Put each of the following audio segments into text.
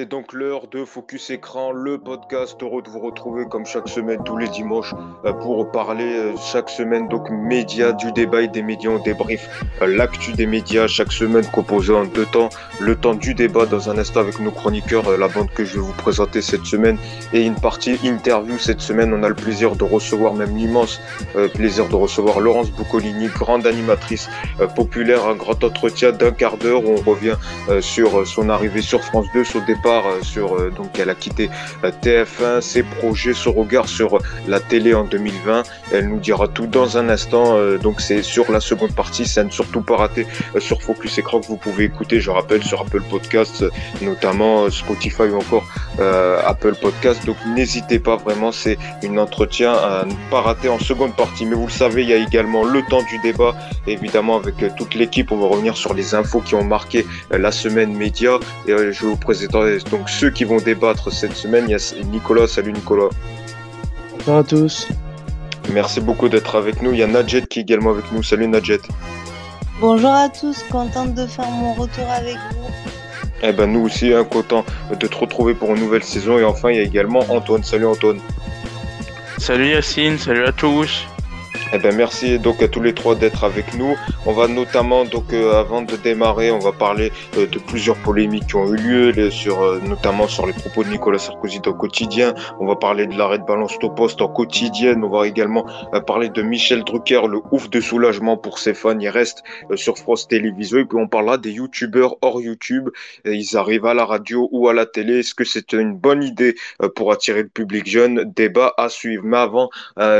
C'est donc l'heure de Focus Écran, le podcast. Heureux de vous retrouver comme chaque semaine, tous les dimanches, euh, pour parler euh, chaque semaine donc médias, du débat et des médias. On débrief euh, l'actu des médias chaque semaine composé en deux temps. Le temps du débat dans un instant avec nos chroniqueurs, la bande que je vais vous présenter cette semaine et une partie interview cette semaine. On a le plaisir de recevoir, même l'immense plaisir de recevoir Laurence Boccolini, grande animatrice populaire, un grand entretien d'un quart d'heure où on revient sur son arrivée sur France 2, départ euh, sur euh, donc elle a quitté euh, TF1, ses projets, son regard sur la télé en 2020. Elle nous dira tout dans un instant. donc c'est sur la seconde partie, ça ne surtout pas rater sur Focus Écran que vous pouvez écouter. Je rappelle sur Apple Podcasts, notamment Spotify ou encore Apple Podcasts. Donc n'hésitez pas vraiment, c'est une entretien à ne pas rater en seconde partie. Mais vous le savez, il y a également le temps du débat, évidemment avec toute l'équipe. On va revenir sur les infos qui ont marqué la semaine média. Et je vous présenter donc ceux qui vont débattre cette semaine, il y a Nicolas. Salut Nicolas. Bonjour à tous. Merci beaucoup d'être avec nous. Il y a Nadjet qui est également avec nous. Salut Nadjet. Bonjour à tous, contente de faire mon retour avec vous. Eh ben nous aussi, hein, content de te retrouver pour une nouvelle saison. Et enfin, il y a également Antoine. Salut Antoine. Salut Yacine, salut à tous. Eh ben merci donc à tous les trois d'être avec nous. On va notamment donc euh, avant de démarrer, on va parler euh, de plusieurs polémiques qui ont eu lieu, sur euh, notamment sur les propos de Nicolas Sarkozy dans quotidien. On va parler de l'arrêt de balance poste en quotidienne. On va également parler de Michel Drucker, le ouf de soulagement pour ses fans. Il reste sur France Télévisions et puis on parlera des youtubeurs hors YouTube. Ils arrivent à la radio ou à la télé. Est-ce que c'est une bonne idée pour attirer le public jeune? Débat à suivre. Mais avant,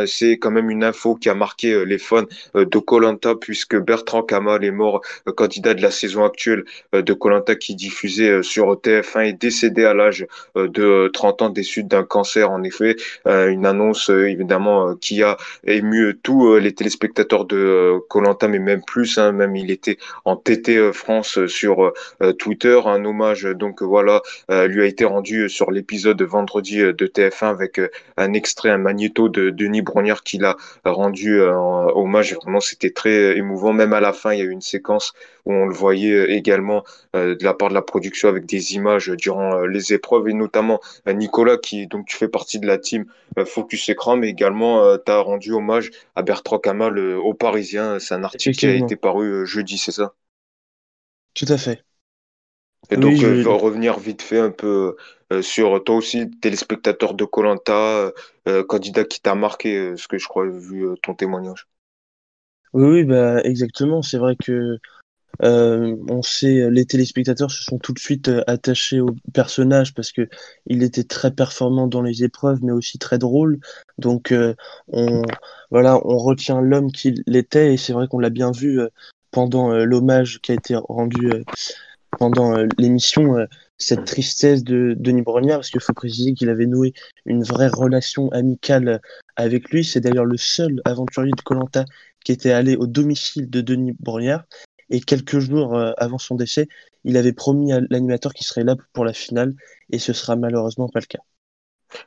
c'est quand même une info qui a marqué euh, les fans euh, de Colanta puisque Bertrand Kamal est mort euh, candidat de la saison actuelle de Colanta qui diffusait sur TF1 est décédé à l'âge de 30 ans des suites d'un cancer. En effet une annonce évidemment qui a ému tous les téléspectateurs de Colanta mais même plus hein, même il était en TT France sur Twitter. Un hommage donc voilà lui a été rendu sur l'épisode vendredi de TF1 avec un extrait un magnéto de Denis Brognard qui l'a rendu euh, hommage. Vraiment, c'était très émouvant. Même à la fin, il y a eu une séquence où on le voyait euh, également euh, de la part de la production avec des images durant les épreuves et notamment Nicolas qui donc tu fais partie de la team Focus Écran, mais également tu as rendu hommage à Bertrand Kamal au Parisien. C'est un article qui a été paru jeudi, c'est ça? Tout à fait. Et donc, je vais revenir vite fait un peu sur toi aussi, téléspectateur de Colanta, euh, candidat qui t'a marqué, euh, ce que je crois, vu euh, ton témoignage. Oui, oui, bah, exactement. C'est vrai que on sait, les téléspectateurs se sont tout de suite attachés au personnage parce que il était très performant dans les épreuves, mais aussi très drôle. Donc, on, voilà, on retient l'homme qu'il était et c'est vrai qu'on l'a bien vu pendant l'hommage qui a été rendu pendant l'émission cette tristesse de Denis Brognard, parce qu'il faut préciser qu'il avait noué une vraie relation amicale avec lui. C'est d'ailleurs le seul aventurier de Colanta qui était allé au domicile de Denis Brognard. Et quelques jours euh, avant son décès, il avait promis à l'animateur qu'il serait là pour la finale, et ce sera malheureusement pas le cas.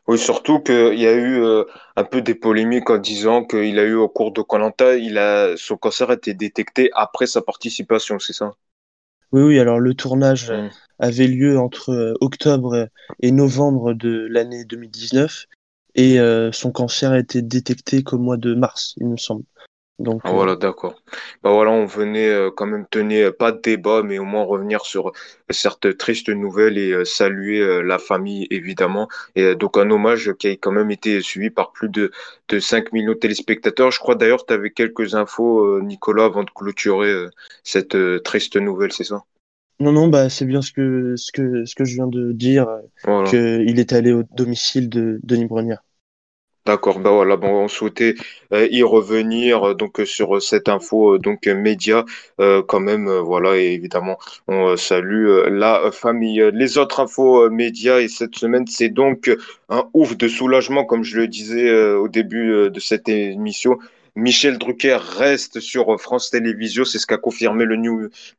Oui, surtout qu'il y a eu euh, un peu des polémiques en disant qu'il a eu au cours de Colanta, il a son cancer a été détecté après sa participation, c'est ça? Oui, oui. Alors le tournage mmh avait lieu entre euh, octobre et novembre de l'année 2019 et euh, son cancer a été détecté qu'au mois de mars, il me semble. Donc, ah, voilà, d'accord. Bah voilà, on venait euh, quand même tenir pas de débat, mais au moins revenir sur cette triste nouvelle et saluer la famille, évidemment. Et donc un hommage qui a quand même été suivi par plus de, de 5 millions de téléspectateurs. Je crois d'ailleurs que tu avais quelques infos, Nicolas, avant de clôturer cette triste nouvelle, c'est ça? Non, non, bah, c'est bien ce que, ce, que, ce que je viens de dire, qu'il était allé au domicile de Denis Brognard. D'accord, bah voilà, bon, on souhaitait euh, y revenir euh, donc sur cette info euh, donc média quand même voilà et évidemment on salue la famille. Les autres infos médias et cette semaine c'est donc un ouf de soulagement comme je le disais au début de cette émission Michel Drucker reste sur France Télévisions. C'est ce qu'a confirmé le,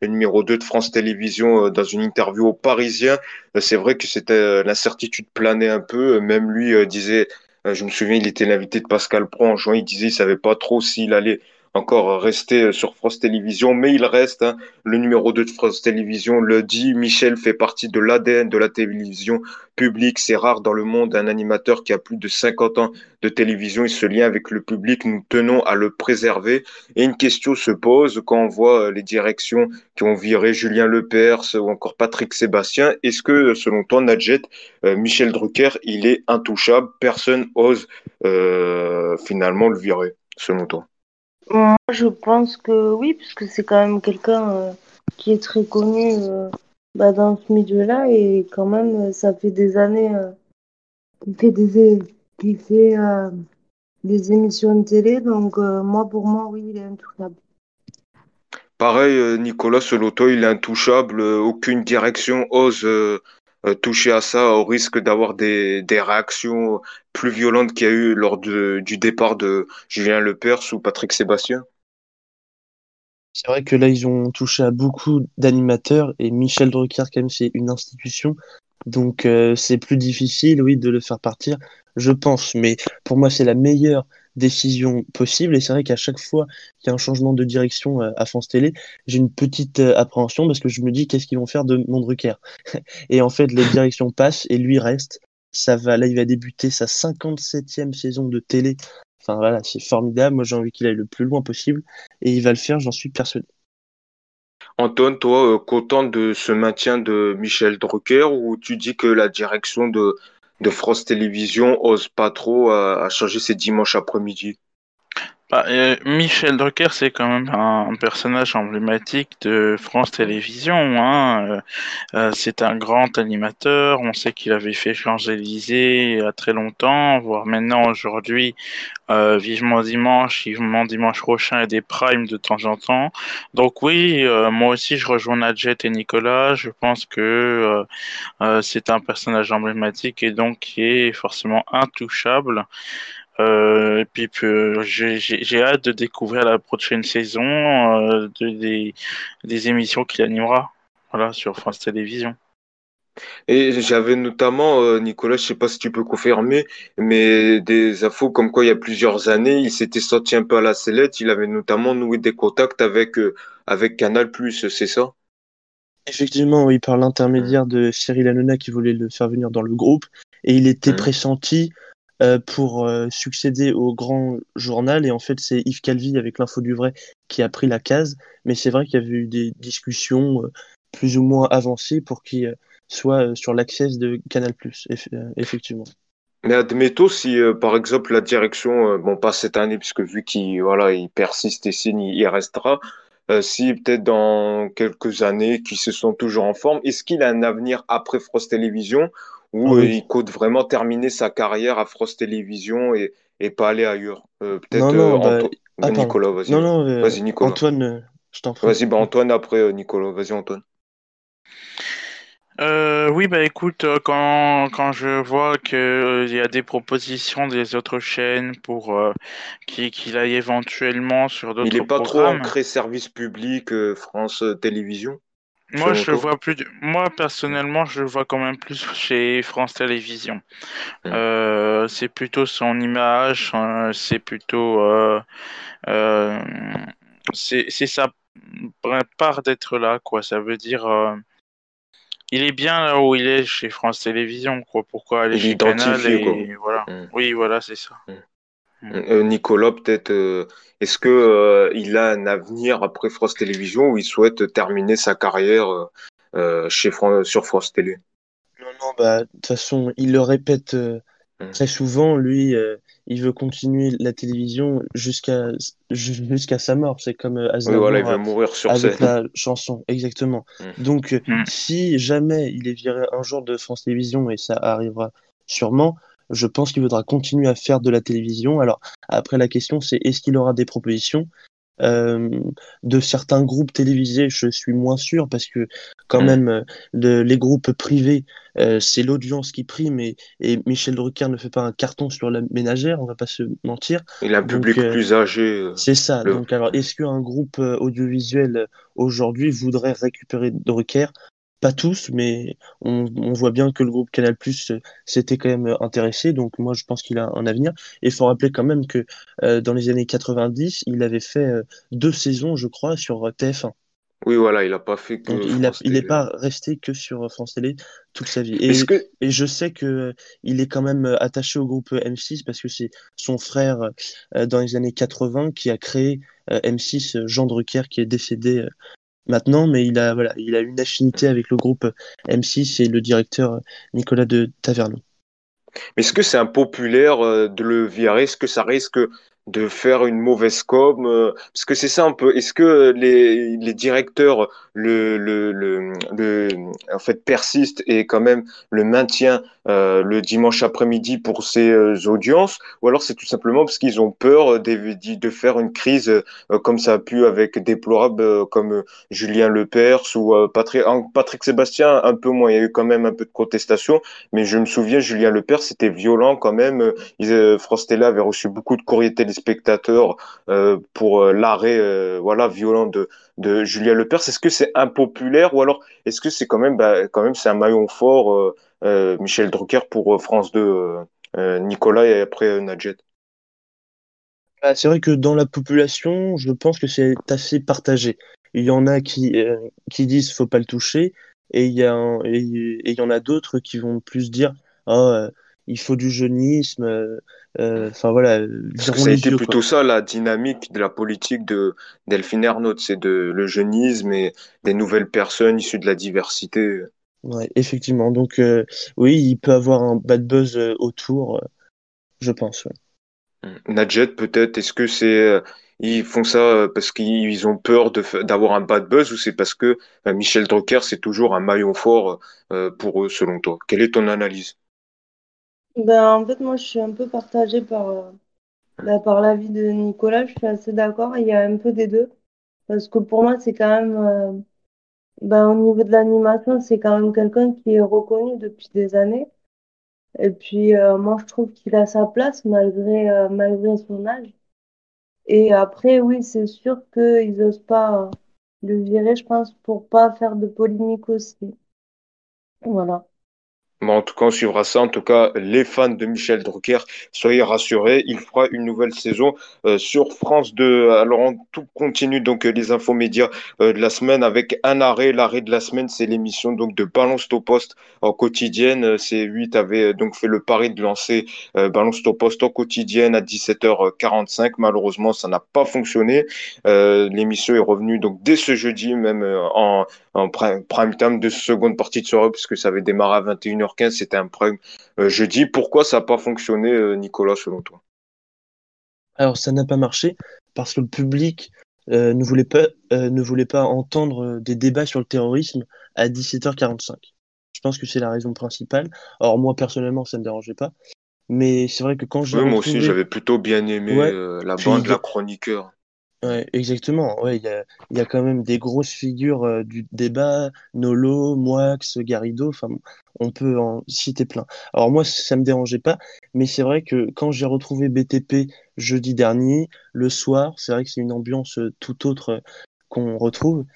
numéro 2 de France Télévisions euh, dans une interview au Parisien. Euh, c'est vrai que c'était euh, l'incertitude planait un peu. Même lui disait, je me souviens, il était l'invité de Pascal Pro en juin. Il disait, il savait pas trop s'il allait encore rester sur France Télévisions, mais il reste hein, le numéro 2 de France Télévisions le dit. Michel fait partie de l'ADN de la télévision publique. C'est rare dans le monde un animateur qui a plus de 50 ans de télévision. Il se lien avec le public. Nous tenons à le préserver. Et une question se pose quand on voit les directions qui ont viré Julien Lepers ou encore Patrick Sébastien. Est-ce que, selon toi, Nadjet, euh, Michel Drucker, il est intouchable? Personne ose euh, finalement le virer, selon toi Moi, je pense que oui, puisque c'est quand même quelqu'un euh, qui est très connu bah, dans ce milieu-là et quand même, ça fait des années qu'il fait des, qu'il fait, des émissions de télé. Donc, moi, pour moi, oui, il est intouchable. Pareil, Nicolas, selon toi, il est intouchable. Aucune direction ose toucher à ça au risque d'avoir des, des réactions plus violentes qu'il y a eu lors de, du départ de Julien Lepers ou Patrick Sébastien? C'est vrai que là, ils ont touché à beaucoup d'animateurs et Michel Drucker, quand même, c'est une institution. Donc, euh, c'est plus difficile, oui, de le faire partir, je pense. Mais pour moi, c'est la meilleure décision possible. Et c'est vrai qu'à chaque fois qu'il y a un changement de direction euh, à France Télé, j'ai une petite euh, appréhension parce que je me dis qu'est-ce qu'ils vont faire de mon Drucker? et en fait, les directions passent et lui reste. Ça va, là, il va débuter sa 57e saison de télé. Enfin voilà, c'est formidable. Moi, j'ai envie qu'il aille le plus loin possible et il va le faire, j'en suis persuadé. Antoine, toi, euh, content de ce maintien de Michel Drucker ou tu dis que la direction de de France Télévisions ose pas trop à, changer ses dimanches après-midi? Bah, euh, Michel Drucker, c'est quand même un, personnage emblématique de France Télévisions. Hein. Euh, euh, c'est un grand animateur. On sait qu'il avait fait Champs-Élysées il y a très longtemps, voire maintenant aujourd'hui, vivement dimanche, vivement dimanche prochain et des primes de temps en temps. Donc oui, moi aussi je rejoins Nadjet et Nicolas. Je pense que c'est un personnage emblématique et donc qui est forcément intouchable. Euh, et puis j'ai hâte de découvrir la prochaine saison euh, de, des, des émissions qu'il animera voilà, sur France Télévisions. Et j'avais notamment, euh, Nicolas, je sais pas si tu peux confirmer, mais des infos comme quoi il y a plusieurs années, il s'était sorti un peu à la sellette, il avait notamment noué des contacts avec, avec Canal+, c'est ça? Effectivement, oui, par l'intermédiaire de Cyril Hanouna qui voulait le faire venir dans le groupe, et il était mmh. pressenti euh, pour euh, succéder au grand journal. Et en fait, c'est Yves Calvi avec l'info du vrai qui a pris la case. Mais c'est vrai qu'il y avait eu des discussions euh, plus ou moins avancées pour qu'il soit sur l'accès de Canal+, effectivement. Mais admettons si, par exemple, la direction, bon, pas cette année, puisque vu qu'il voilà, il persiste et signe, il restera. si peut-être dans quelques années, qui se sont toujours en forme, est-ce qu'il a un avenir après France Télévisions où ah il compte vraiment terminer sa carrière à France Télévisions et, et pas aller ailleurs. Euh, peut-être euh, bah, bah, Nicolas, vas-y. Non, non, euh, vas-y Nicolas. Antoine, je t'en prie. Vas-y, bah, Antoine après Nicolas. Vas-y Antoine. oui, bah écoute, quand, quand je vois qu'il y a des propositions des autres chaînes pour qu'il aille éventuellement sur d'autres Il n'est pas trop ancré service public France Télévisions moi, je vois plus. Moi, personnellement, je le vois quand même plus chez France Télévisions. Euh, c'est plutôt son image, c'est plutôt. Euh, euh, c'est sa part d'être là, quoi. Ça veut dire. il est bien là où il est chez France Télévisions, quoi. Pourquoi aller chez Canal et voilà. Hmm. Oui, voilà, c'est ça. Hmm. Euh, Nicolas, peut-être, euh, est-ce que euh, il a un avenir après France Télévisions ou il souhaite terminer sa carrière chez sur France Télé? Non, non, bah de toute façon, il le répète mmh. très souvent. Lui, il veut continuer la télévision jusqu'à jusqu'à sa mort. C'est comme oui, voilà, il veut mourir sur avec la chanson, exactement. Mmh. Donc, mmh. si jamais il est viré un jour de France Télévisions et ça arrivera sûrement je pense qu'il voudra continuer à faire de la télévision. Alors après la question c'est est-ce qu'il aura des propositions? Euh, de certains groupes télévisés, je suis moins sûr parce que quand mm. même euh, les groupes privés, euh, c'est l'audience qui prime et, et, Michel Drucker ne fait pas un carton sur la ménagère, on va pas se mentir. Il a un public plus âgé. c'est ça. Donc alors, est-ce qu'un groupe audiovisuel aujourd'hui voudrait récupérer Drucker? Pas tous, mais on, on, voit bien que le groupe Canal Plus s'était quand même intéressé. Donc moi, je pense qu'il a un avenir. Et il faut rappeler quand même que dans les années 90, il avait fait deux saisons, je crois, sur TF1. Oui, voilà, il n'a pas fait que. il n'est pas resté que sur France Télé toute sa vie. Et, et je sais que il est quand même attaché au groupe M6 parce que c'est son frère dans les années 80 qui a créé M6, Jean Drucker, qui est décédé maintenant, mais il a, voilà, il a une affinité avec le groupe M6 et le directeur Nicolas de Taverneau. Mais est-ce que c'est impopulaire de le virer? Est-ce que ça risque de faire une mauvaise com euh, parce que c'est ça un peu est-ce que les, les directeurs le, le, le, le, en fait persistent et quand même le maintien euh, le dimanche après-midi pour ces euh, audiences ou alors c'est tout simplement parce qu'ils ont peur de, de faire une crise euh, comme ça a pu avec déplorables comme Julien Lepers ou Patrick, Patrick Sébastien un peu moins. Il y a eu quand même un peu de protestation mais je me souviens Julien Lepers c'était violent quand même. Ils, Frostella avait reçu beaucoup de courriers téléspectateurs pour l'arrêt voilà violent de de Julien Lepers. Est-ce que c'est impopulaire ou alors est-ce que c'est quand même, bah, quand même, c'est un maillon fort, euh, euh, Michel Drucker pour euh, France 2, Nicolas et après Nadjet bah, C'est vrai que dans la population, je pense que c'est assez partagé. Il y en a qui, qui disent faut pas le toucher et il y, a il y en a d'autres qui vont plus dire oh, il faut du jeunisme. Euh, enfin voilà. ça a été plutôt ça la dynamique de la politique de Delphine Ernaud, c'est de le jeunisme et des nouvelles personnes issues de la diversité. Ouais, effectivement. Donc euh, oui, il peut avoir un bad buzz euh, autour, je pense. Nadjet peut-être. Est-ce que c'est ils font ça parce qu'ils ont peur d'avoir un bad buzz ou c'est parce que Michel Drucker c'est toujours un maillon fort pour eux selon toi? Quelle est ton analyse? Ben, en fait, moi, je suis un peu partagée par, euh, ben, par l'avis de Nicolas. Je suis assez d'accord. Il y a un peu des deux. Parce que pour moi, c'est quand même, euh, ben, au niveau de l'animation, c'est quand même quelqu'un qui est reconnu depuis des années. Et puis, euh, moi, je trouve qu'il a sa place malgré, malgré son âge. Et après, oui, c'est sûr qu'ils n'osent pas le virer, je pense, pour pas faire de polémique aussi. Voilà en tout cas, on suivra ça. En tout cas, les fans de Michel Drucker, soyez rassurés, il fera une nouvelle saison euh, sur France 2. Alors, on tout continue donc les infos médias euh, de la semaine avec un arrêt. L'arrêt de la semaine, c'est l'émission donc de Balance au poste en quotidienne. C8 avait donc fait le pari de lancer euh, Balance au poste en quotidienne à 17h45. Malheureusement, ça n'a pas fonctionné. l'émission est revenue donc dès ce jeudi, même en, en prime, time de seconde partie de soirée, puisque ça avait démarré à 21h15, c'était un prime euh, jeudi. Pourquoi ça n'a pas fonctionné, euh, Nicolas, selon toi? Alors, ça n'a pas marché parce que le public euh, ne, voulait pas, ne voulait pas entendre des débats sur le terrorisme à 17h45. Je pense que c'est la raison principale. Alors, moi, personnellement, ça ne me dérangeait pas. Mais c'est vrai que quand j'ai. Oui, moi aussi, j'avais plutôt bien aimé la bande, la chroniqueur. Ouais, exactement. Ouais, il y a, y a quand même des grosses figures euh, du débat, Nolo, Moix, Garrido, enfin, on peut en citer plein. Alors moi, ça me dérangeait pas, mais c'est vrai que quand j'ai retrouvé BTP jeudi dernier, le soir, c'est vrai que c'est une ambiance euh, tout autre euh, qu'on retrouve.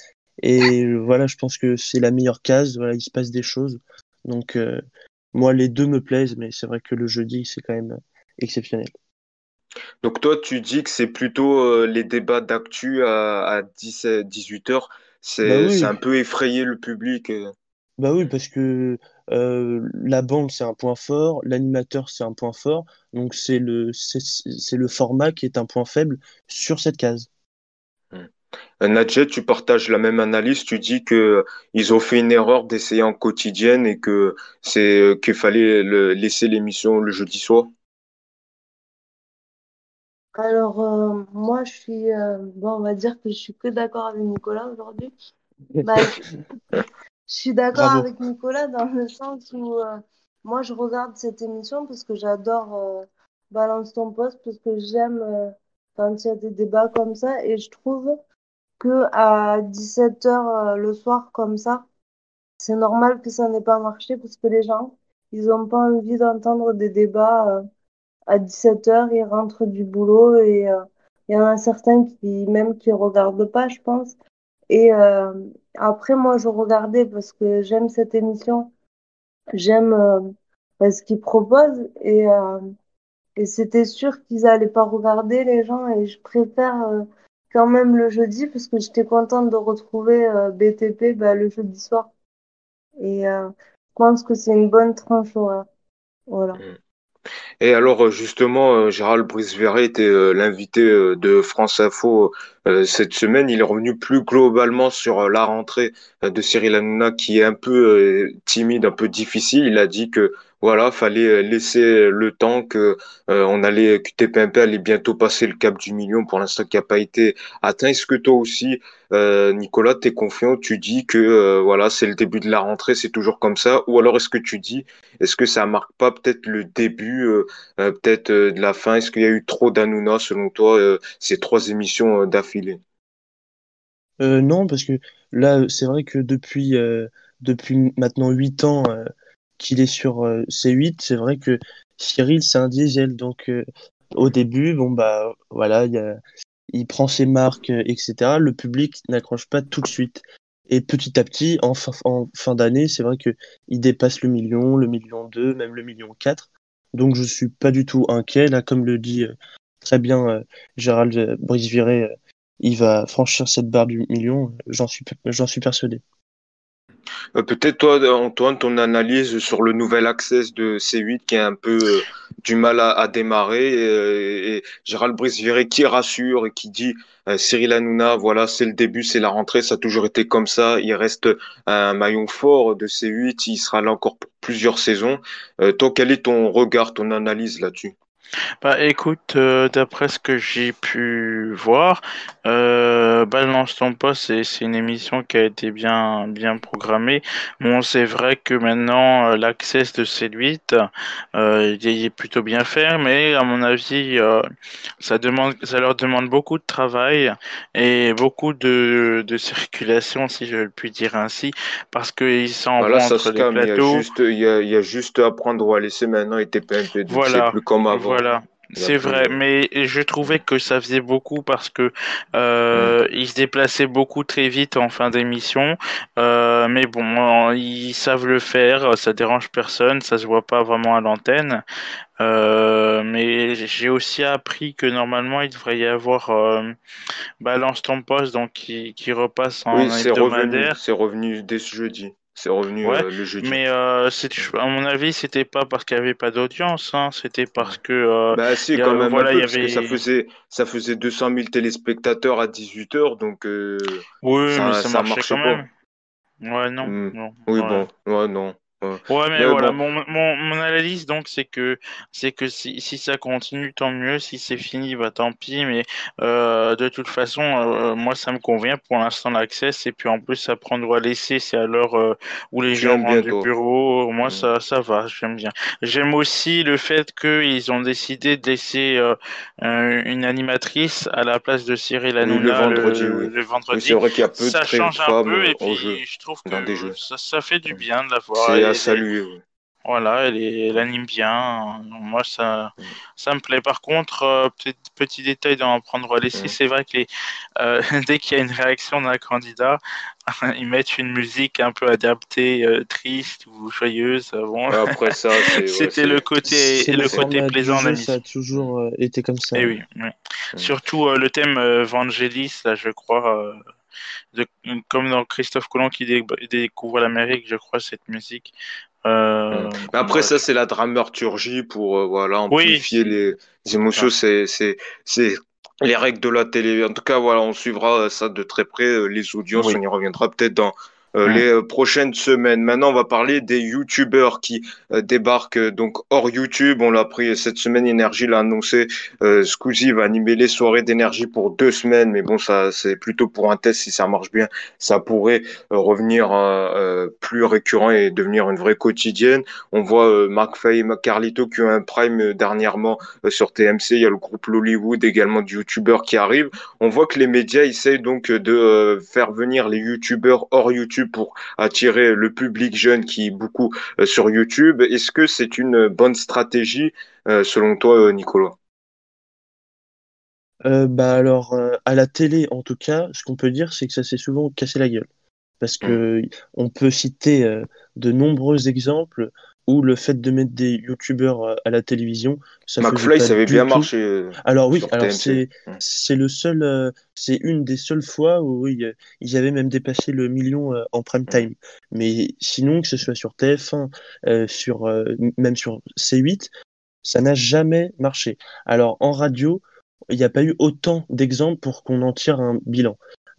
Et voilà, je pense que c'est la meilleure case. Voilà, il se passe des choses. Donc, moi, les deux me plaisent, mais c'est vrai que le jeudi, c'est quand même exceptionnel. Donc toi, tu dis que c'est plutôt euh, les débats d'actu à, à 18 heures. C'est bah un peu effrayé le public. Euh. Bah oui, parce que euh, la bande, c'est un point fort, l'animateur, c'est un point fort. Donc c'est le, c'est le format qui est un point faible sur cette case. Nadjet, tu partages la même analyse. Tu dis que ils ont fait une erreur d'essayer en quotidienne et que c'est qu'il fallait laisser l'émission le jeudi soir. Alors, euh, moi, je suis, euh, bon, on va dire que je suis que d'accord avec Nicolas aujourd'hui. Bah, je, suis d'accord avec Nicolas dans le sens où euh, moi, je regarde cette émission parce que j'adore Balance ton poste, parce que j'aime quand il y a des débats comme ça et je trouve que à 17h le soir comme ça, c'est normal que ça n'ait pas marché parce que les gens, ils n'ont pas envie d'entendre des débats à 17h, ils rentrent du boulot et euh, il y en a certains qui même qui regardent pas, je pense. Et euh, après, moi, je regardais parce que j'aime cette émission. J'aime euh, ce qu'ils proposent et, euh, et c'était sûr qu'ils allaient pas regarder les gens et je préfère euh, quand même le jeudi parce que j'étais contente de retrouver BTP bah, le jeudi soir. Et je pense que c'est une bonne tranche horaire. Voilà. Mm. Et alors euh, justement, euh, Gérald Brice-Verret était euh, l'invité de France Info cette semaine. Il est revenu plus globalement sur la rentrée de Cyril Hanouna qui est un peu timide, un peu difficile. Il a dit que voilà, fallait euh, laisser le temps que euh, on allait bientôt passer le cap du million pour l'instant qui n'a pas été atteint. Est-ce que toi aussi, euh, Nicolas, t'es confiant? Tu dis que euh, voilà, c'est le début de la rentrée, c'est toujours comme ça, ou alors est-ce que tu dis, est-ce que ça marque pas peut-être le début, euh, euh, peut-être euh, de la fin? Est-ce qu'il y a eu trop d'Hanouna selon toi euh, ces trois émissions euh, d'affilée? Euh, non, parce que là, c'est vrai que depuis, euh, depuis maintenant 8 ans euh, qu'il est sur euh, C8, c'est vrai que Cyril, c'est un diesel. Donc, euh, au début, bon, bah, voilà, il y il prend ses marques, euh, etc. Le public n'accroche pas tout de suite. Et petit à petit, en fin, d'année, c'est vrai que il dépasse le million, le million 2, même le million 4. Donc, je suis pas du tout inquiet. Là, comme le dit très bien Gérald Brice-Viré, il va franchir cette barre du million. J'en suis, j'en suis persuadé. Euh, Peut-être toi, Antoine, ton analyse sur le nouvel Access de C8 qui a un peu euh, du mal à, démarrer et, et Gérald Brice-Viret qui rassure et qui dit euh, Cyril Hanouna, voilà, c'est le début, c'est la rentrée, ça a toujours été comme ça, il reste un maillon fort de C8, il sera là encore pour plusieurs saisons. Euh, toi, quel est ton regard, ton analyse là-dessus? Bah écoute, euh, d'après ce que j'ai pu voir, euh, Balance ton poste, c'est c'est une émission qui a été bien bien programmée. Bon, c'est vrai que maintenant euh, l'access de C8, euh, il est il est plutôt bien fait, mais à mon avis, ça demande ça leur demande beaucoup de travail et beaucoup de de circulation, si je puis dire ainsi, parce qu'ils Voilà, s'envoient ça entre les calme, il y a plateaux. juste, il y a, il y a juste à apprendre ou à laisser maintenant et TPMP, donc c'est Voilà, plus comme avant. voilà, A c'est vrai, mais je trouvais mm, que ça faisait beaucoup parce que mm. euh, ils se déplaçaient beaucoup très vite en fin d'émission. Euh, mais bon, ils savent le faire, ça dérange personne, ça se voit pas vraiment à l'antenne. Euh, mais j'ai aussi appris que normalement il devrait y avoir euh, Balance ton poste, donc qui, qui repasse Oui, en c'est revenu, hebdomadaire. c'est revenu dès ce jeudi. C'est revenu Ouais, euh, le jeudi. mais euh, à mon avis, c'était pas parce qu'il y avait pas d'audience, hein, c'était parce que euh, Bah si, quand a, même voilà, il peu, y parce que ça avait. faisait ça faisait 200 000 téléspectateurs à 18 heures, donc euh, Oui, mais ça ça ça marchait marchait quand pas. même. Ouais, non, non, Oui, bon, ouais, non. Ouais. Ouais, mais Mais voilà, bon, mon, mon, mon analyse, donc, c'est que, c'est que si, si ça continue, tant mieux. Si c'est fini, bah, tant pis. Mais, euh, de toute façon, euh, moi, ça me convient pour l'instant, l'access. Et puis, en plus, ça prendre ou à laisser, c'est à l'heure, euh, où les gens rentrent du bureau. Moi, Hmm. ça, ça va, j'aime bien. J'aime aussi le fait qu'ils ont décidé de laisser, euh, euh, une animatrice à la place de Cyril le Hanouna vendredi, le, oui. le Oui, c'est vendredi. vrai qu'il y a peu de Ça pré- change un peu. euh, Et jeu, puis, je trouve que ça, ça fait du Hmm. bien de la voir. À saluer, voilà, elle, est- elle anime bien. Moi, ça, ça me plaît. Par contre, euh, petit, petit détail dans prendre à laisser, c'est vrai que les, euh, dès qu'il y a une réaction d'un candidat, ils mettent une musique un peu adaptée, euh, triste ou joyeuse. Bon, Après ça, ouais, c'était le côté, C'est le côté plaisant jeu, ça a toujours été comme ça. Et ouais. oui, oui. Surtout euh, le thème euh, Vangelis, là, je crois, euh, de- comme dans Christophe Colomb qui dé- découvre l'Amérique, je crois, cette musique. Euh, Mais après ça, c'est la dramaturgie pour euh, voilà Oui, amplifier les, émotions. C'est les règles de la télé. En tout cas, voilà, on suivra ça de très près. euh, Les audiences, Oui. on y reviendra peut-être dans euh, les euh, prochaines semaines. Maintenant, on va parler des youtubeurs qui euh, débarquent donc hors YouTube. On l'a appris cette semaine. Énergie l'a annoncé. Squeezie va animer les soirées d'énergie pour deux semaines. Mais bon, ça c'est plutôt pour un test. Si ça marche bien, ça pourrait revenir plus récurrent et devenir une vraie quotidienne. On voit euh, McFly et Carlito qui ont un prime dernièrement sur TMC. Il y a le groupe Lollywood également de youtubeurs qui arrivent. On voit que les médias essayent donc de faire venir les youtubeurs hors YouTube pour attirer le public jeune qui est beaucoup euh, sur YouTube. Est-ce que c'est une bonne stratégie euh, selon toi, euh, Nicolas? Euh, bah alors, euh, à la télé, en tout cas, ce qu'on peut dire, c'est que ça s'est souvent cassé la gueule. Parce que on peut citer euh, de nombreux exemples où le fait de mettre des youtubeurs euh, à la télévision, ça McFly, ça avait bien marché. Euh, alors oui, alors c'est le seul, c'est une des seules fois où oui, ils avaient même dépassé le million en prime time. Mais sinon, que ce soit sur TF1, sur même sur C8, ça n'a jamais marché. Alors en radio, il n'y a pas eu autant d'exemples pour qu'on en tire un bilan.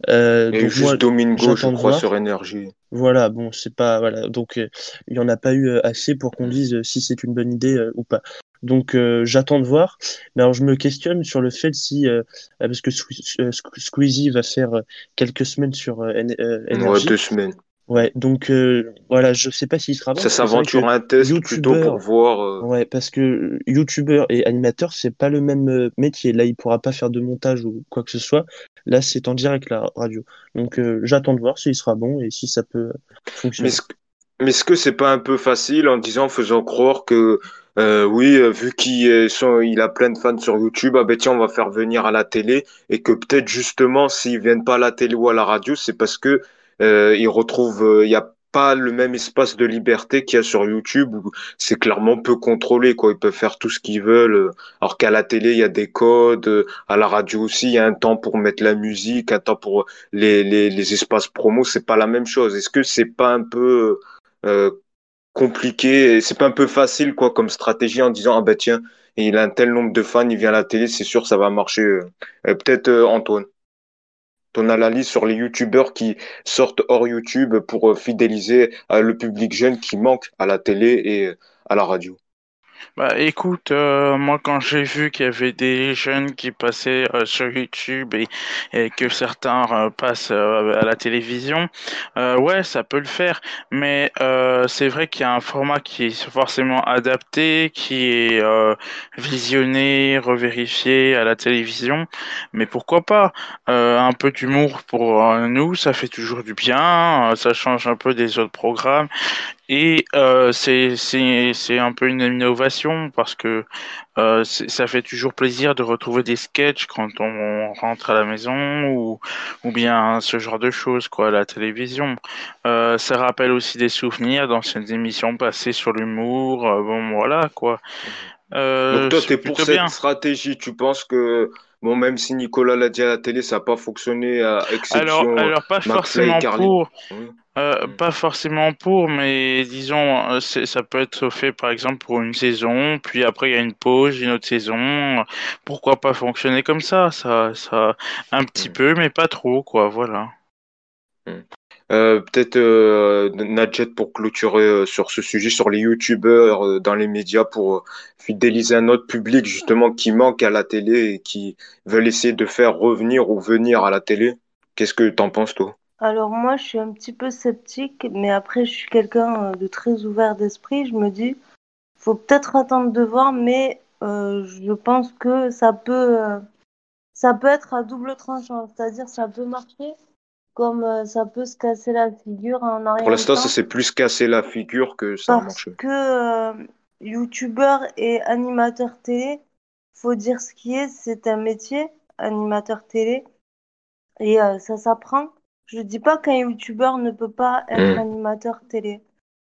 Euh, et juste Domingo, je crois, sur énergie. Voilà, bon, c'est pas voilà, donc euh, il y en a pas eu euh, assez pour qu'on dise euh, si c'est une bonne idée ou pas. Donc j'attends de voir. Mais alors je me questionne sur le fait si parce que Squeezie va faire quelques semaines sur énergie. Ouais, deux semaines. Ouais, donc euh, voilà, je sais pas s'il sera bon. Ça s'aventure un test plutôt pour voir. Euh, ouais, parce que youtubeur et animateur, c'est pas le même métier. Là, il pourra pas faire de montage ou quoi que ce soit. Là, c'est en direct la radio. Donc j'attends de voir s'il sera bon et si ça peut fonctionner. Mais est-ce que c'est pas un peu facile en disant, faisant croire que oui, vu qu'il il a plein de fans sur YouTube, ah ben tiens, on va faire venir à la télé et que peut-être justement s'ils viennent pas à la télé ou à la radio, c'est parce que euh, il retrouve, euh, il y a pas le même espace de liberté qu'il y a sur YouTube où c'est clairement peu contrôlé quoi. Ils peuvent faire tout ce qu'ils veulent alors qu'à la télé il y a des codes à la radio aussi il y a un temps pour mettre la musique un temps pour les espaces promo c'est pas la même chose. Est-ce que c'est pas un peu euh, compliqué c'est pas un peu facile quoi comme stratégie en disant ah ben tiens il a un tel nombre de fans il vient à la télé c'est sûr ça va marcher euh, peut-être Antoine ton analyse sur les youtubeurs qui sortent hors YouTube pour euh, fidéliser euh, le public jeune qui manque à la télé et à la radio? Bah écoute, euh, moi quand j'ai vu qu'il y avait des jeunes qui passaient euh, sur YouTube et, que certains euh, passent à la télévision, ouais ça peut le faire, mais c'est vrai qu'il y a un format qui est forcément adapté, qui est visionné, revérifié à la télévision, mais pourquoi pas? Un peu d'humour pour nous, ça fait toujours du bien, ça change un peu des autres programmes et euh, c'est un peu une innovation parce que euh, ça fait toujours plaisir de retrouver des sketchs quand on rentre à la maison ou, ou bien ce genre de choses quoi à la télévision. Euh, ça rappelle aussi des souvenirs d'anciennes émissions passées sur l'humour. Euh, bon voilà quoi. Euh, Donc toi t'es pour cette stratégie, tu penses que bon même si Nicolas l'a dit à la télé ça n'a pas fonctionné à exception alors, alors pas forcément pour. Euh, mm. pas forcément pour, mais disons, euh, ça peut être fait par exemple pour une saison, puis après il y a une pause, une autre saison. Pourquoi pas fonctionner comme ça? Ça, ça un petit mm. peu, mais pas trop, quoi. Voilà. Euh, peut-être euh, pour clôturer sur ce sujet, sur les youtubeurs dans les médias, pour fidéliser un autre public justement qui manque à la télé et qui veulent essayer de faire revenir ou venir à la télé. Qu'est-ce que t'en penses toi? Alors moi, je suis un petit peu sceptique, mais après, je suis quelqu'un euh, de très ouvert d'esprit. Je me dis, faut peut-être attendre de voir, mais euh, je pense que ça peut, euh, ça peut être à double tranchant, c'est-à-dire ça peut marcher comme ça peut se casser la figure en arrière. Pour l'instant, ça s'est plus cassé la figure que ça a marché. Parce que youtubeur et animateur télé, faut dire ce qui est, c'est un métier, animateur télé, et ça s'apprend. Je dis pas qu'un youtubeur ne peut pas être mm. animateur télé,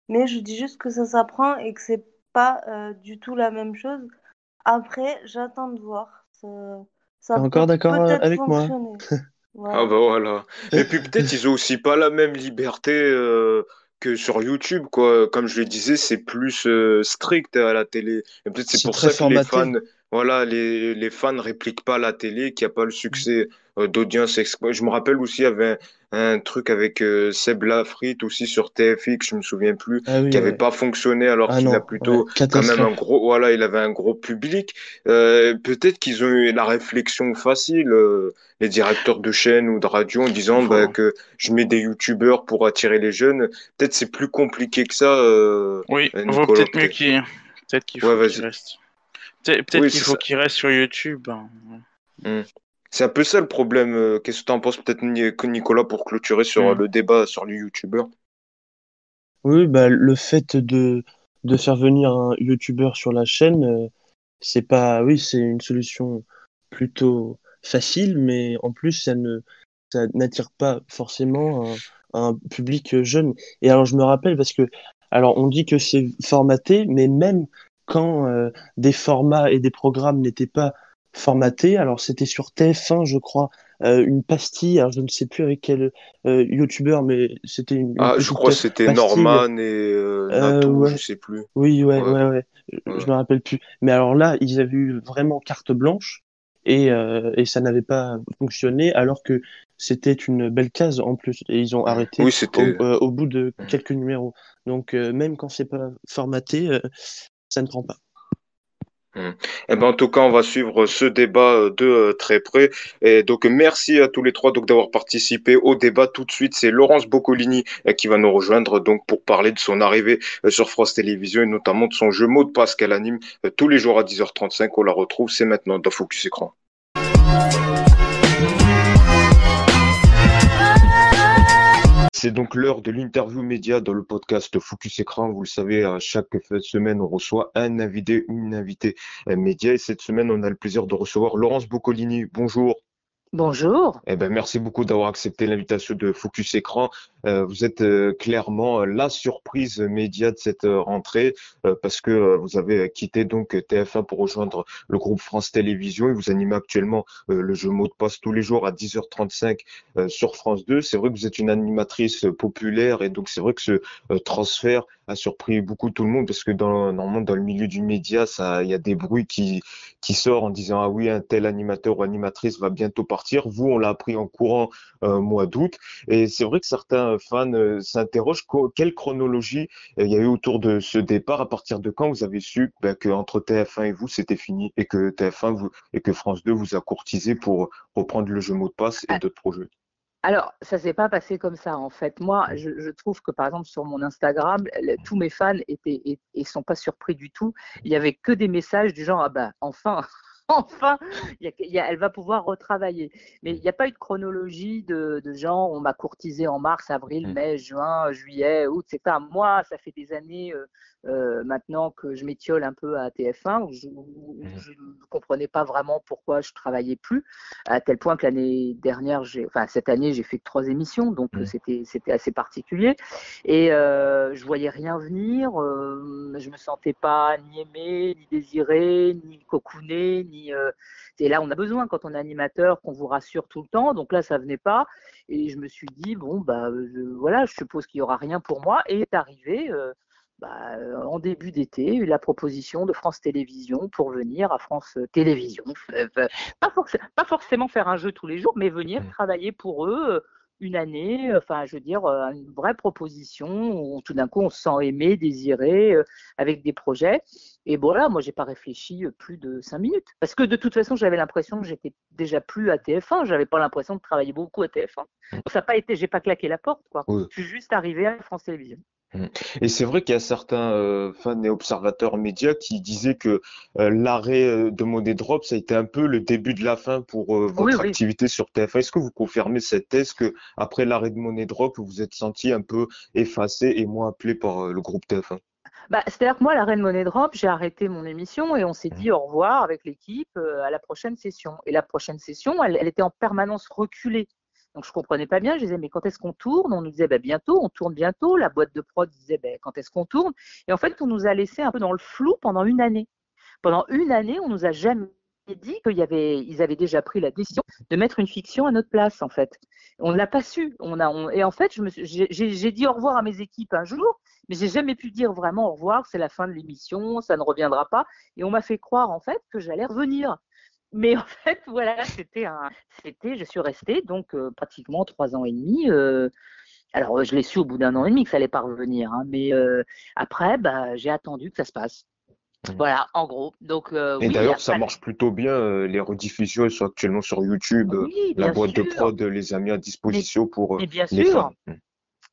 mais je dis juste que ça s'apprend et que c'est pas euh, du tout la même chose. Après, j'attends de voir. Ça, encore d'accord euh, avec moi? Ah bah voilà. Et puis peut-être ils ont aussi pas la même liberté euh, que sur YouTube, quoi. Comme je le disais, c'est plus strict à la télé. Et peut-être c'est pour ça que les fans, voilà, les, les fans répliquent pas la télé, qu'il n'y a pas le succès d'audience. Je me rappelle aussi, il y avait un truc avec euh, Seb Lafrite aussi sur TFX, je me souviens plus, ah qui n'avait pas fonctionné alors ah qu'il a plutôt quand même un gros, voilà, il avait un gros public. Euh, peut-être qu'ils ont eu la réflexion facile, euh, les directeurs de chaîne ou de radio, en disant bah, que je mets des youtubeurs pour attirer les jeunes. Peut-être c'est plus compliqué que ça. oui, peut-être mieux qu'il peut-être qu'il faut qu'il reste. Peut-être qu'il faut qu'il reste sur YouTube. Hein. Hmm. C'est un peu ça le problème. Euh, qu'est-ce que tu en penses peut-être Nicolas pour clôturer sur euh, mm. le débat sur les youtubeurs? Oui, bah, le fait de, de faire venir un youtubeur sur la chaîne, euh, c'est pas. Oui, c'est une solution plutôt facile, mais en plus, ça ne ça n'attire pas forcément un public jeune. Et alors je me rappelle parce que, alors on dit que c'est formaté, mais même quand euh, des formats et des programmes n'étaient pas formatés, alors c'était sur TF1, je crois, euh, une pastille, alors je ne sais plus avec quel euh, youtubeur, mais c'était une, Ah, je crois que c'était Norman et euh, Nato, ouais. je sais plus. Oui, ouais, Ouais. ouais, ouais, Ouais. je me rappelle plus. Mais alors là, ils avaient eu vraiment carte blanche et, et ça n'avait pas fonctionné, alors que c'était une belle case en plus. Et ils ont arrêté Oui, au, au bout de quelques numéros. Donc même quand c'est pas formaté, ça ne prend pas. Eh ben, en tout cas, on va suivre ce débat euh, de euh, très près. Et donc, merci à tous les trois d'avoir participé au débat. Tout de suite, c'est Laurence Boccolini euh, qui va nous rejoindre donc pour parler de son arrivée sur France Télévisions et notamment de son jeu mot de passe qu'elle anime tous les jours à 10h35. On la retrouve, c'est maintenant dans Focus Écran. C'est donc l'heure de l'interview média dans le podcast Focus Écran. Vous le savez, chaque semaine, on reçoit un invité, une invitée euh, média. Et cette semaine, on a le plaisir de recevoir Laurence Boccolini. Bonjour. Bonjour. Eh ben, merci beaucoup d'avoir accepté l'invitation de Focus Écran. Euh, vous êtes euh, clairement euh, la surprise média de cette euh, rentrée parce que vous avez quitté donc TF1 pour rejoindre le groupe France Télévisions et vous animez actuellement le jeu mot de passe tous les jours à 10h35 euh, sur France 2. C'est vrai que vous êtes une animatrice populaire et donc c'est vrai que ce transfert a surpris beaucoup tout le monde parce que dans, normalement dans le milieu du média, ça, il y a des bruits qui qui sortent en disant ah oui un tel animateur ou animatrice va bientôt partir. Vous, on l'a appris en courant euh, mois d'août et c'est vrai que certains fans euh, s'interrogent quelle chronologie euh, il y a eu autour de ce départ. À partir de quand vous avez su ben, que entre TF1 et vous c'était fini et que TF1 vous et que France 2 vous a courtisé pour reprendre le jeu mot de passe et Ah. d'autres projets? Alors, ça s'est pas passé comme ça en fait. Moi, je, je trouve que par exemple sur mon Instagram, le- tous mes fans étaient et, et sont pas surpris du tout. Il y avait que des messages du genre ah bah enfin. Enfin, il y a- il y a- elle va pouvoir retravailler. Mais il n'y a pas eu de chronologie de, de genre, on m'a courtisé en mars, avril, Mm. mai, juin, juillet, août. C'est pas moi, ça fait des années euh, euh, maintenant que je m'étiole un peu à TF1, où je ne comprenais pas vraiment pourquoi je travaillais plus, à tel point que l'année dernière, enfin cette année, j'ai fait que trois émissions, donc Mm. euh, c'était c'était assez particulier. Et euh, je voyais rien venir, je me sentais pas ni aimée, ni désirée, ni cocoonée, ni euh, et là on a besoin quand on est animateur qu'on vous rassure tout le temps, donc là ça venait pas. Et je me suis dit bon bah euh, voilà, je suppose qu'il y aura rien pour moi. Et est arrivé. euh, bah, en début d'été, la proposition de France Télévisions pour venir à France Télévisions. Pas, forc- pas forcément faire un jeu tous les jours, mais venir Mm. travailler pour eux une année, enfin, je veux dire, une vraie proposition où tout d'un coup on se sent aimé, désiré, avec des projets. Et voilà, moi, j'ai pas réfléchi euh, plus de cinq minutes. Parce que de toute façon, j'avais l'impression que j'étais déjà plus à TF1. J'avais pas l'impression de travailler beaucoup à TF1. Ça n'a pas été, j'ai pas claqué la porte, quoi. Oui. Je suis juste arrivée à France Télévisions. Et c'est vrai qu'il y a certains euh, fans et observateurs médias qui disaient que euh, l'arrêt euh, de Money Drop, ça a été un peu le début de la fin pour votre Oui, oui. activité sur TF1. Est-ce que vous confirmez cette thèse que après l'arrêt de Money Drop, vous vous êtes senti un peu effacé et moins appelé par le groupe TF1? Bah, C'est-à-dire que moi, la Reine Money Drop, j'ai arrêté mon émission et on s'est dit au revoir avec l'équipe euh, à la prochaine session. Et la prochaine session, elle, elle était en permanence reculée. Donc je comprenais pas bien. Je disais mais quand est-ce qu'on tourne? On nous disait bah, bientôt, on tourne bientôt. La boîte de prod disait bah, quand est-ce qu'on tourne? Et en fait, on nous a laissé un peu dans le flou pendant une année. Pendant une année, on nous a jamais dit qu'ils avaient déjà pris la décision de mettre une fiction à notre place en fait. On ne l'a pas su. Et en fait, j'ai dit au revoir à mes équipes un jour, mais j'ai jamais pu dire vraiment au revoir. C'est la fin de l'émission, ça ne reviendra pas. Et on m'a fait croire en fait que j'allais revenir. Mais en fait, voilà, c'était un, je suis restée donc euh, pratiquement trois ans et demi. euh, alors, je l'ai su au bout d'un an et demi que ça allait pas revenir, hein, mais euh, après, bah, j'ai attendu que ça se passe. Mhm. Voilà, en gros. Donc, euh, Et oui, d'ailleurs, ça marche plutôt bien. euh, les rediffusions elles sont actuellement sur YouTube. euh, Oui, La boîte de prod les a mis à disposition pour euh, Mais bien les sûr. fans. Mm.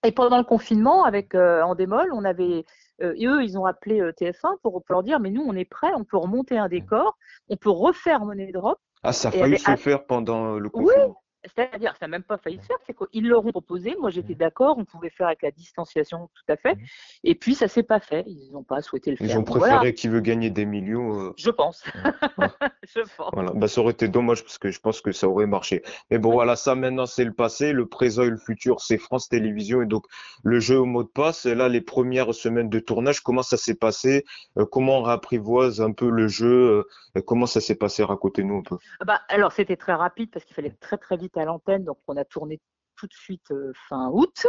Et pendant le confinement, avec euh, Endemol, on avait, et eux, ils ont appelé euh, TF1 pour, pour leur dire, mais nous, on est prêts, on peut remonter un décor, on peut refaire Money Drop. Ah, ça a failli avec- se faire pendant le Oui, confinement. C'est-à-dire, ça n'a même pas failli se faire, c'est qu'ils l'auront proposé. Moi, j'étais d'accord, on pouvait faire avec la distanciation, tout à fait. Mhm. Et puis, ça s'est pas fait. Ils n'ont pas souhaité le faire. Ils ont préféré voilà. qui veut gagner des millions. euh, Je pense. Ouais. Je pense. Voilà, bah, ça aurait été dommage parce que je pense que ça aurait marché. Mais bon, voilà, ça maintenant c'est le passé, le présent et le futur, c'est France Télévisions et donc le jeu au mot de passe. Et là, les premières semaines de tournage, comment ça s'est passé? Euh, comment on réapprivoise un peu le jeu? Euh, comment ça s'est passé? Racontez-nous un peu. Ah bah, alors, c'était très rapide parce qu'il fallait très, très vite à l'antenne. Donc, on a tourné tout de suite euh, fin août.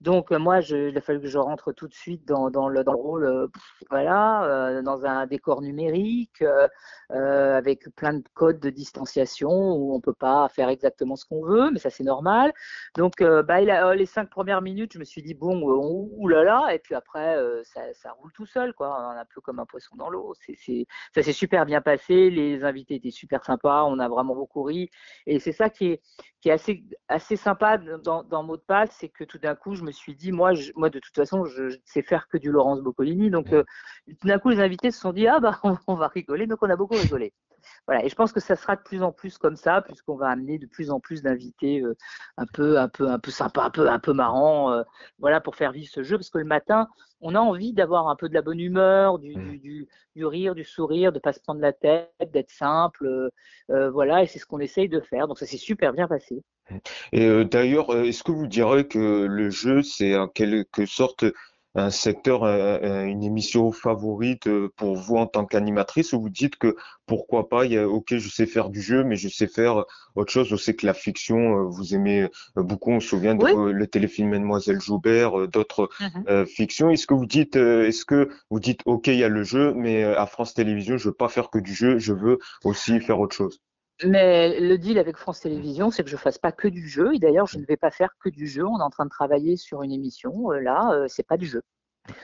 Donc, euh, moi, je, il a fallu que je rentre tout de suite dans, dans, le, dans le rôle, euh, pff, voilà, dans un décor numérique, avec plein de codes de distanciation où on peut pas faire exactement ce qu'on veut, mais ça, c'est normal. Donc, bah, il a- les cinq premières minutes, je me suis dit, bon, là, et puis après, ça, ça roule tout seul, quoi, un peu comme un poisson dans l'eau. C'est, c'est, ça s'est super bien passé, les invités étaient super sympas, on a vraiment beaucoup ri, et c'est ça qui est, qui est assez, assez sympa dans, dans Mot de passe, c'est que tout d'un coup, je me suis dit, moi, je, moi de toute façon, je, je sais faire que du Laurence Boccolini, donc euh, tout d'un coup, les invités se sont dit, ah bah, on, on va rigoler, donc on a beaucoup rigolé. Voilà, et je pense que ça sera de plus en plus comme ça, puisqu'on va amener de plus en plus d'invités euh, un peu, un peu, un peu sympa, un peu, un peu marrant, euh, voilà, pour faire vivre ce jeu, parce que le matin, on a envie d'avoir un peu de la bonne humeur, du, Mm. du, du, du rire, du sourire, de pas se prendre la tête, d'être simple, euh, voilà, et c'est ce qu'on essaye de faire. Donc ça s'est super bien passé. Et euh, d'ailleurs, est-ce que vous direz que le jeu, c'est en quelque sorte un secteur, un- un- une émission favorite euh, pour vous en tant qu'animatrice, ou vous dites que pourquoi pas, il y a, ok, je sais faire du jeu, mais je sais faire autre chose. On sait que la fiction, euh, vous aimez euh, beaucoup. On se souvient de Oui. le téléfilm Mademoiselle Joubert, euh, d'autres euh, fictions. Est-ce que vous dites, euh, est-ce que vous dites, ok, il y a le jeu, mais euh, à France Télévisions, je veux pas faire que du jeu, je veux aussi faire autre chose? Mais le deal avec France Télévisions, c'est que je fasse pas que du jeu. Et d'ailleurs, je ne vais pas faire que du jeu. On est en train de travailler sur une émission. Euh, Là, euh, c'est pas du jeu.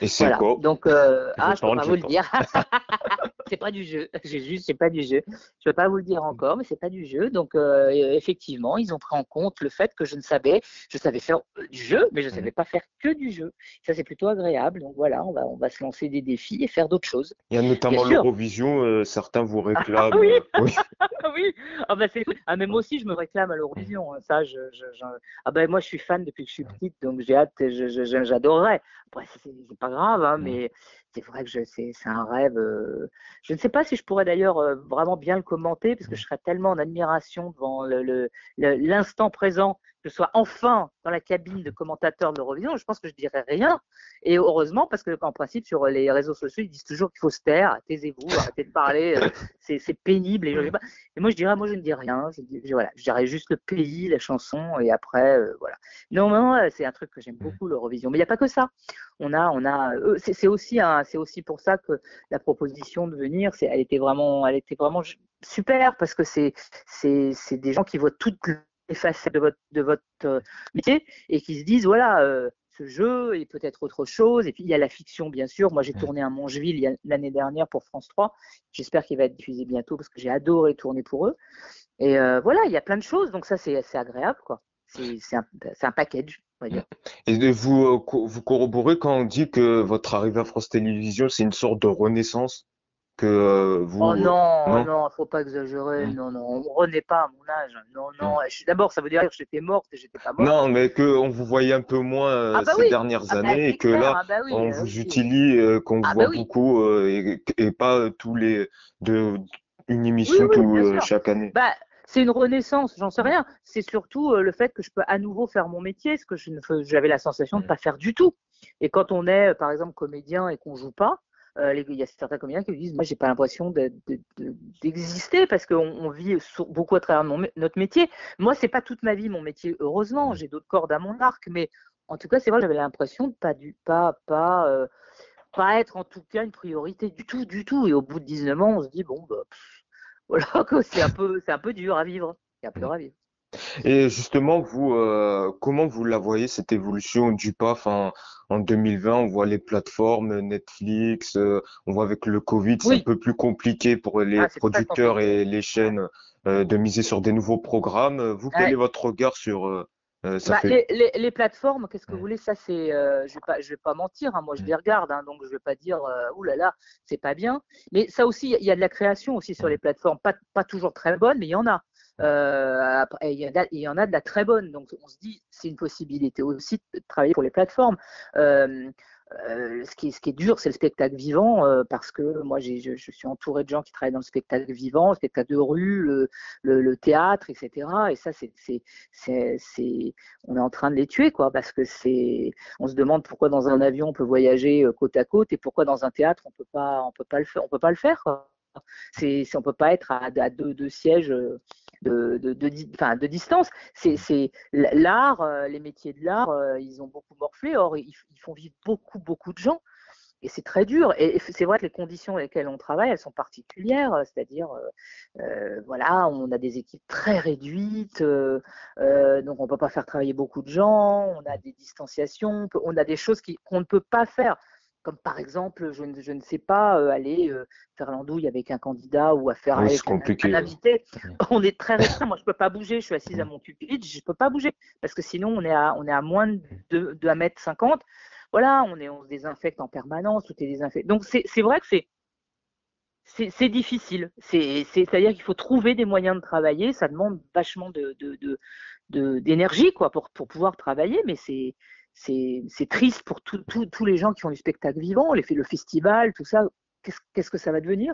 Et c'est Voilà. quoi? Donc, euh, Je ah, je peux pas vous le dire. c'est pas du jeu. J'ai juste, c'est pas du jeu. Je peux pas vous le dire encore, mais c'est pas du jeu. Donc, euh, effectivement, ils ont pris en compte le fait que je ne savais, je savais faire euh, du jeu, mais je savais pas faire que du jeu. Ça, c'est plutôt agréable. Donc voilà, on va, on va se lancer des défis et faire d'autres choses. Il y a notamment l'Eurovision, euh, certains vous réclament. oui. euh, oui. Ah oui, ah bah ah mais moi aussi je me réclame à l'Eurovision, hein. ça je, je, je- ah ben moi je suis fan depuis que je suis petite donc j'ai hâte, je- je- je- j'adorerais. Après c'est pas grave hein, mais c'est vrai que c'est c'est un rêve. euh, Je ne sais pas si je pourrais d'ailleurs euh, vraiment bien le commenter parce que je serais tellement en admiration devant l'instant présent je sois enfin dans la cabine de commentateur de l'Eurovision. Je pense que je dirais rien et heureusement parce que en principe sur les réseaux sociaux ils disent toujours qu'il faut se taire, taisez-vous, arrêtez de parler, euh, c'est c'est pénible et je moi, je dirais, moi, je ne dis rien. Je, voilà, je dirais juste le pays, la chanson, et après, euh, voilà. Non, non, euh, c'est un truc que j'aime beaucoup, l'Eurovision. Mais il n'y a pas que ça. On a, on a. euh, c'est c'est aussi, un, c'est aussi pour ça que la proposition de venir, c'est, elle était vraiment, elle était vraiment super parce que c'est, c'est, c'est des gens qui voient toutes les facettes de votre, de votre euh, métier et qui se disent, voilà. euh, ce jeu et peut-être autre chose. Et puis il y a la fiction, bien sûr. Moi, j'ai tourné un Mongeville l'année dernière pour France 3. J'espère qu'il va être diffusé bientôt parce que j'ai adoré tourner pour eux. Et euh, voilà, il y a plein de choses, donc ça c'est agréable quoi. C'est un, un package, on va dire. Et vous, vous corroborez quand on dit que votre arrivée à France Télévisions, c'est une sorte de renaissance, que euh, vous... Oh non, non non, faut pas exagérer. Mm. Non, non, on ne renaît pas à mon âge. Non, non. suis- D'abord, ça veut dire que j'étais morte et j'étais pas morte. Non, mais que on vous voyait un peu moins euh, Ah bah ces oui. dernières Ah bah, années et que clair, là, ah bah oui, on vous utilise, euh, qu'on Ah voit oui. beaucoup et, et pas tous les de une émission tout, chaque année. Bah, c'est une renaissance, j'en sais rien. C'est surtout le fait que je peux à nouveau faire mon métier, ce que je ne j'avais la sensation de Mm. pas faire du tout. Et quand on est, par exemple, comédien et qu'on joue pas, il y a certains comédiens qui me disent, moi, j'ai pas l'impression de- de- de- d'exister parce qu'on on vit sur- beaucoup à travers mon notre métier. Moi, c'est pas toute ma vie mon métier, heureusement. J'ai d'autres cordes à mon arc, mais en tout cas, c'est vrai, j'avais l'impression de pas du, pas, pas, euh, pas être en tout cas une priorité du tout, du tout. Et au bout de 19 ans, on se dit, bon, bah, pff, voilà, c'est un peu, c'est un peu dur à vivre. C'est un peu dur à vivre. Et justement, vous, euh, comment vous la voyez cette évolution du PAF en, en 2020? On voit les plateformes, Netflix, euh, on voit avec le Covid, c'est Oui. un peu plus compliqué pour les Ah, producteurs et les chaînes euh, de miser sur des nouveaux programmes. Vous, quel Ouais. est votre regard sur ça Bah, fait... les, les, les plateformes, qu'est-ce que vous voulez? Ça, c'est, je vais pas, je vais pas mentir. hein, moi, je les regarde, hein, donc je vais pas dire, ouh là là, c'est pas bien. Mais ça aussi, il y a de la création aussi sur les plateformes, pas, pas toujours très bonne, mais il y en a. Euh, il, y en a de la très bonne. Donc on se dit, c'est une possibilité aussi de travailler pour les plateformes. Euh, euh, ce, qui est, dur, c'est le spectacle vivant, parce que moi, je, suis entouré de gens qui travaillent dans le spectacle vivant, le spectacle de rue, le, théâtre, etc. Et ça, c'est, on est en train de les tuer, quoi, parce que c'est, on se demande pourquoi dans un avion on peut voyager côte à côte et pourquoi dans un théâtre on peut pas, on peut pas le faire, on peut pas le faire. Quoi. On peut pas être à, deux, sièges de, de, de, de distance. C'est l'art, euh, les métiers de l'art, euh, ils ont beaucoup morflé. Or, ils, font vivre beaucoup, beaucoup de gens. Et c'est très dur. Et c'est vrai que les conditions dans lesquelles on travaille, elles sont particulières. C'est-à-dire, euh, voilà, on a des équipes très réduites, donc on ne peut pas faire travailler beaucoup de gens. On a des distanciations, on a des choses qu'on ne peut pas faire comme par exemple, je ne, je ne sais pas, euh, aller euh, faire l'andouille avec un candidat ou à faire avec un, un, invité. On est très restreint. Moi, je ne peux pas bouger. Je suis assise à mon pupitre. Je ne peux pas bouger parce que sinon, on est à, on est à moins de, de 1m50. Voilà, on, est, on se désinfecte en permanence. Tout est désinfecté. Donc, c'est vrai que c'est. C'est difficile. C'est-à-dire qu'il faut trouver des moyens de travailler. Ça demande vachement d'énergie de, de, quoi pour, pour pouvoir travailler, mais c'est c'est triste pour tous les gens qui font du spectacle vivant, les, le festival, tout ça. Qu'est-ce que ça va devenir?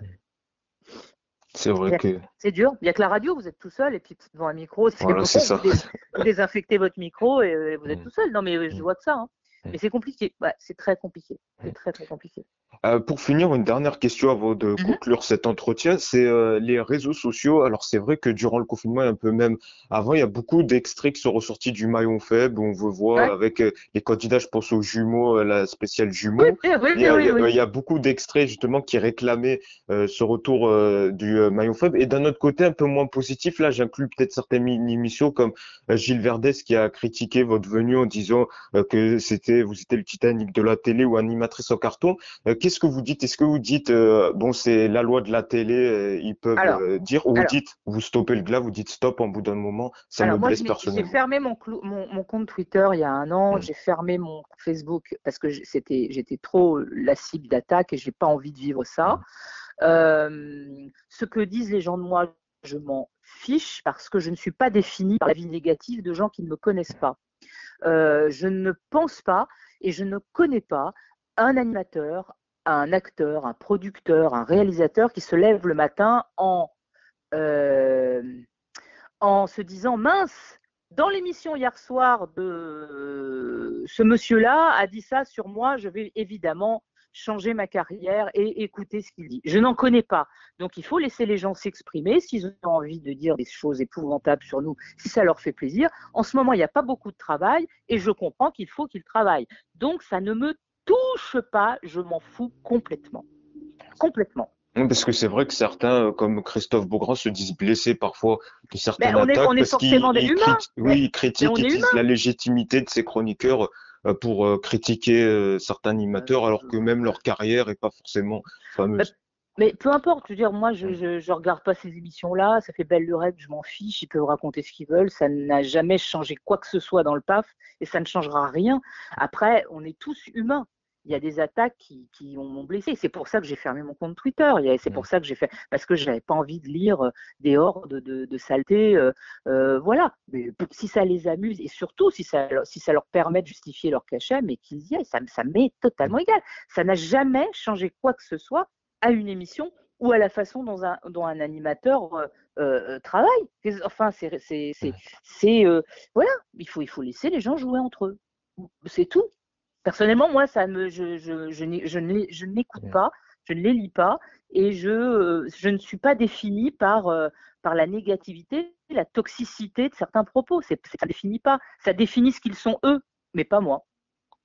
C'est vrai que. C'est dur. Il n'y a que la radio, vous êtes tout seul, et puis devant un micro, c'est voilà. Vous, désinfectez votre micro et vous êtes mm. tout seul. Non, mais je mm. vois que ça. Hein. Mm. Mais c'est compliqué. c'est très compliqué. C'est très, très compliqué. Euh, pour finir, une dernière question avant de mhm. conclure cet entretien, c'est euh, les réseaux sociaux. Alors c'est vrai que durant le confinement, un peu même avant, il y a beaucoup d'extraits qui sont ressortis du maillon faible. On veut voir avec euh, les candidats, je pense aux jumeaux, la spéciale jumeaux. il, y a, il, y a, beaucoup d'extraits justement qui réclamaient ce retour du maillon faible. Et d'un autre côté, un peu moins positif, là j'inclus peut-être certaines émissions comme Gilles Verdès qui a critiqué votre venue en disant que c'était vous étiez le Titanic de la télé ou animatrice en carton qu'est-ce que vous dites? Est-ce que vous dites, euh, bon, c'est la loi de la télé, euh, ils peuvent euh, dire, ou vous dites, vous stoppez le glas, vous dites stop en bout d'un moment, ça me blesse personnellement. J'ai fermé mon, mon, compte Twitter il y a un an, hmm. j'ai fermé mon Facebook parce que c'était, j'étais trop la cible d'attaque et j'ai pas envie de vivre ça. Hmm. ce que disent les gens de moi, je m'en fiche parce que je ne suis pas définie par la vie négative de gens qui ne me connaissent pas. Je ne pense pas et je ne connais pas un animateur, un acteur, un producteur, un réalisateur qui se lève le matin en, euh, en se disant mince, dans l'émission hier soir de ce monsieur-là a dit ça sur moi, je vais évidemment changer ma carrière et écouter ce qu'il dit. Je n'en connais pas. Donc il faut laisser les gens s'exprimer s'ils ont envie de dire des choses épouvantables sur nous, si ça leur fait plaisir. En ce moment, il n'y a pas beaucoup de travail et je comprends qu'il faut qu'ils travaillent. Donc ça ne me touche pas, je m'en fous complètement. Complètement. Parce que c'est vrai que certains, euh, comme Christophe Beaugrand, se disent blessés parfois de certaines on est, attaques on est forcément des humains. oui, critiquent, ils disent la légitimité de ces chroniqueurs euh, pour euh, critiquer certains animateurs, alors que même leur carrière est pas forcément fameuse. Mais peu importe, je veux dire, moi, je, je, je regarde pas ces émissions-là, ça fait belle lurette, je m'en fiche, ils peuvent raconter ce qu'ils veulent, ça n'a jamais changé quoi que ce soit dans le PAF et ça ne changera rien. Après, on est tous humains. Il y a des attaques qui, qui m'ont blessé. C'est pour ça que j'ai fermé mon compte Twitter. C'est pour ça que j'ai fait, parce que je n'avais pas envie de lire euh, des hordes de, de saleté. Euh, euh, voilà. Mais si ça les amuse et surtout si ça, si ça leur permet de justifier leur cachet, mais qu'ils y aillent, ça, ça m'est totalement égal. Ça n'a jamais changé quoi que ce soit à une émission ou à la façon dont un, dont un animateur euh, euh, travaille. Enfin, c'est, c'est, euh, voilà, il faut, il faut laisser les gens jouer entre eux. C'est tout. Personnellement, moi, ça me, je, je, je, je n'écoute pas, je ne les lis pas, et je, je ne suis pas définie par, par la négativité, la toxicité de certains propos. C'est, ça ne définit pas. Ça définit ce qu'ils sont eux, mais pas moi.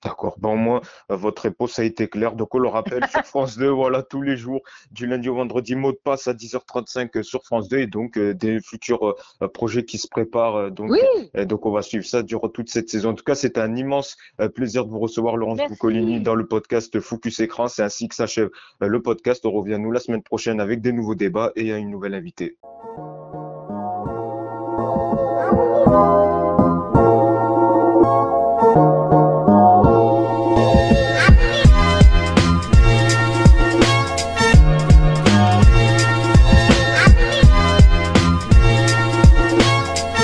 D'accord. Bon, moi, euh, votre réponse a été claire. Donc, on le rappelle sur France 2, voilà, tous les jours, du lundi au vendredi, mot de passe à 10h35 euh, sur France 2 et donc euh, des futurs projets qui se préparent. donc, donc, on va suivre ça durant toute cette saison. En tout cas, c'est un immense plaisir de vous recevoir, Laurence Boucolini, dans le podcast Focus Écran. C'est ainsi que s'achève le podcast. On revient, nous, la semaine prochaine avec des nouveaux débats et une nouvelle invitée.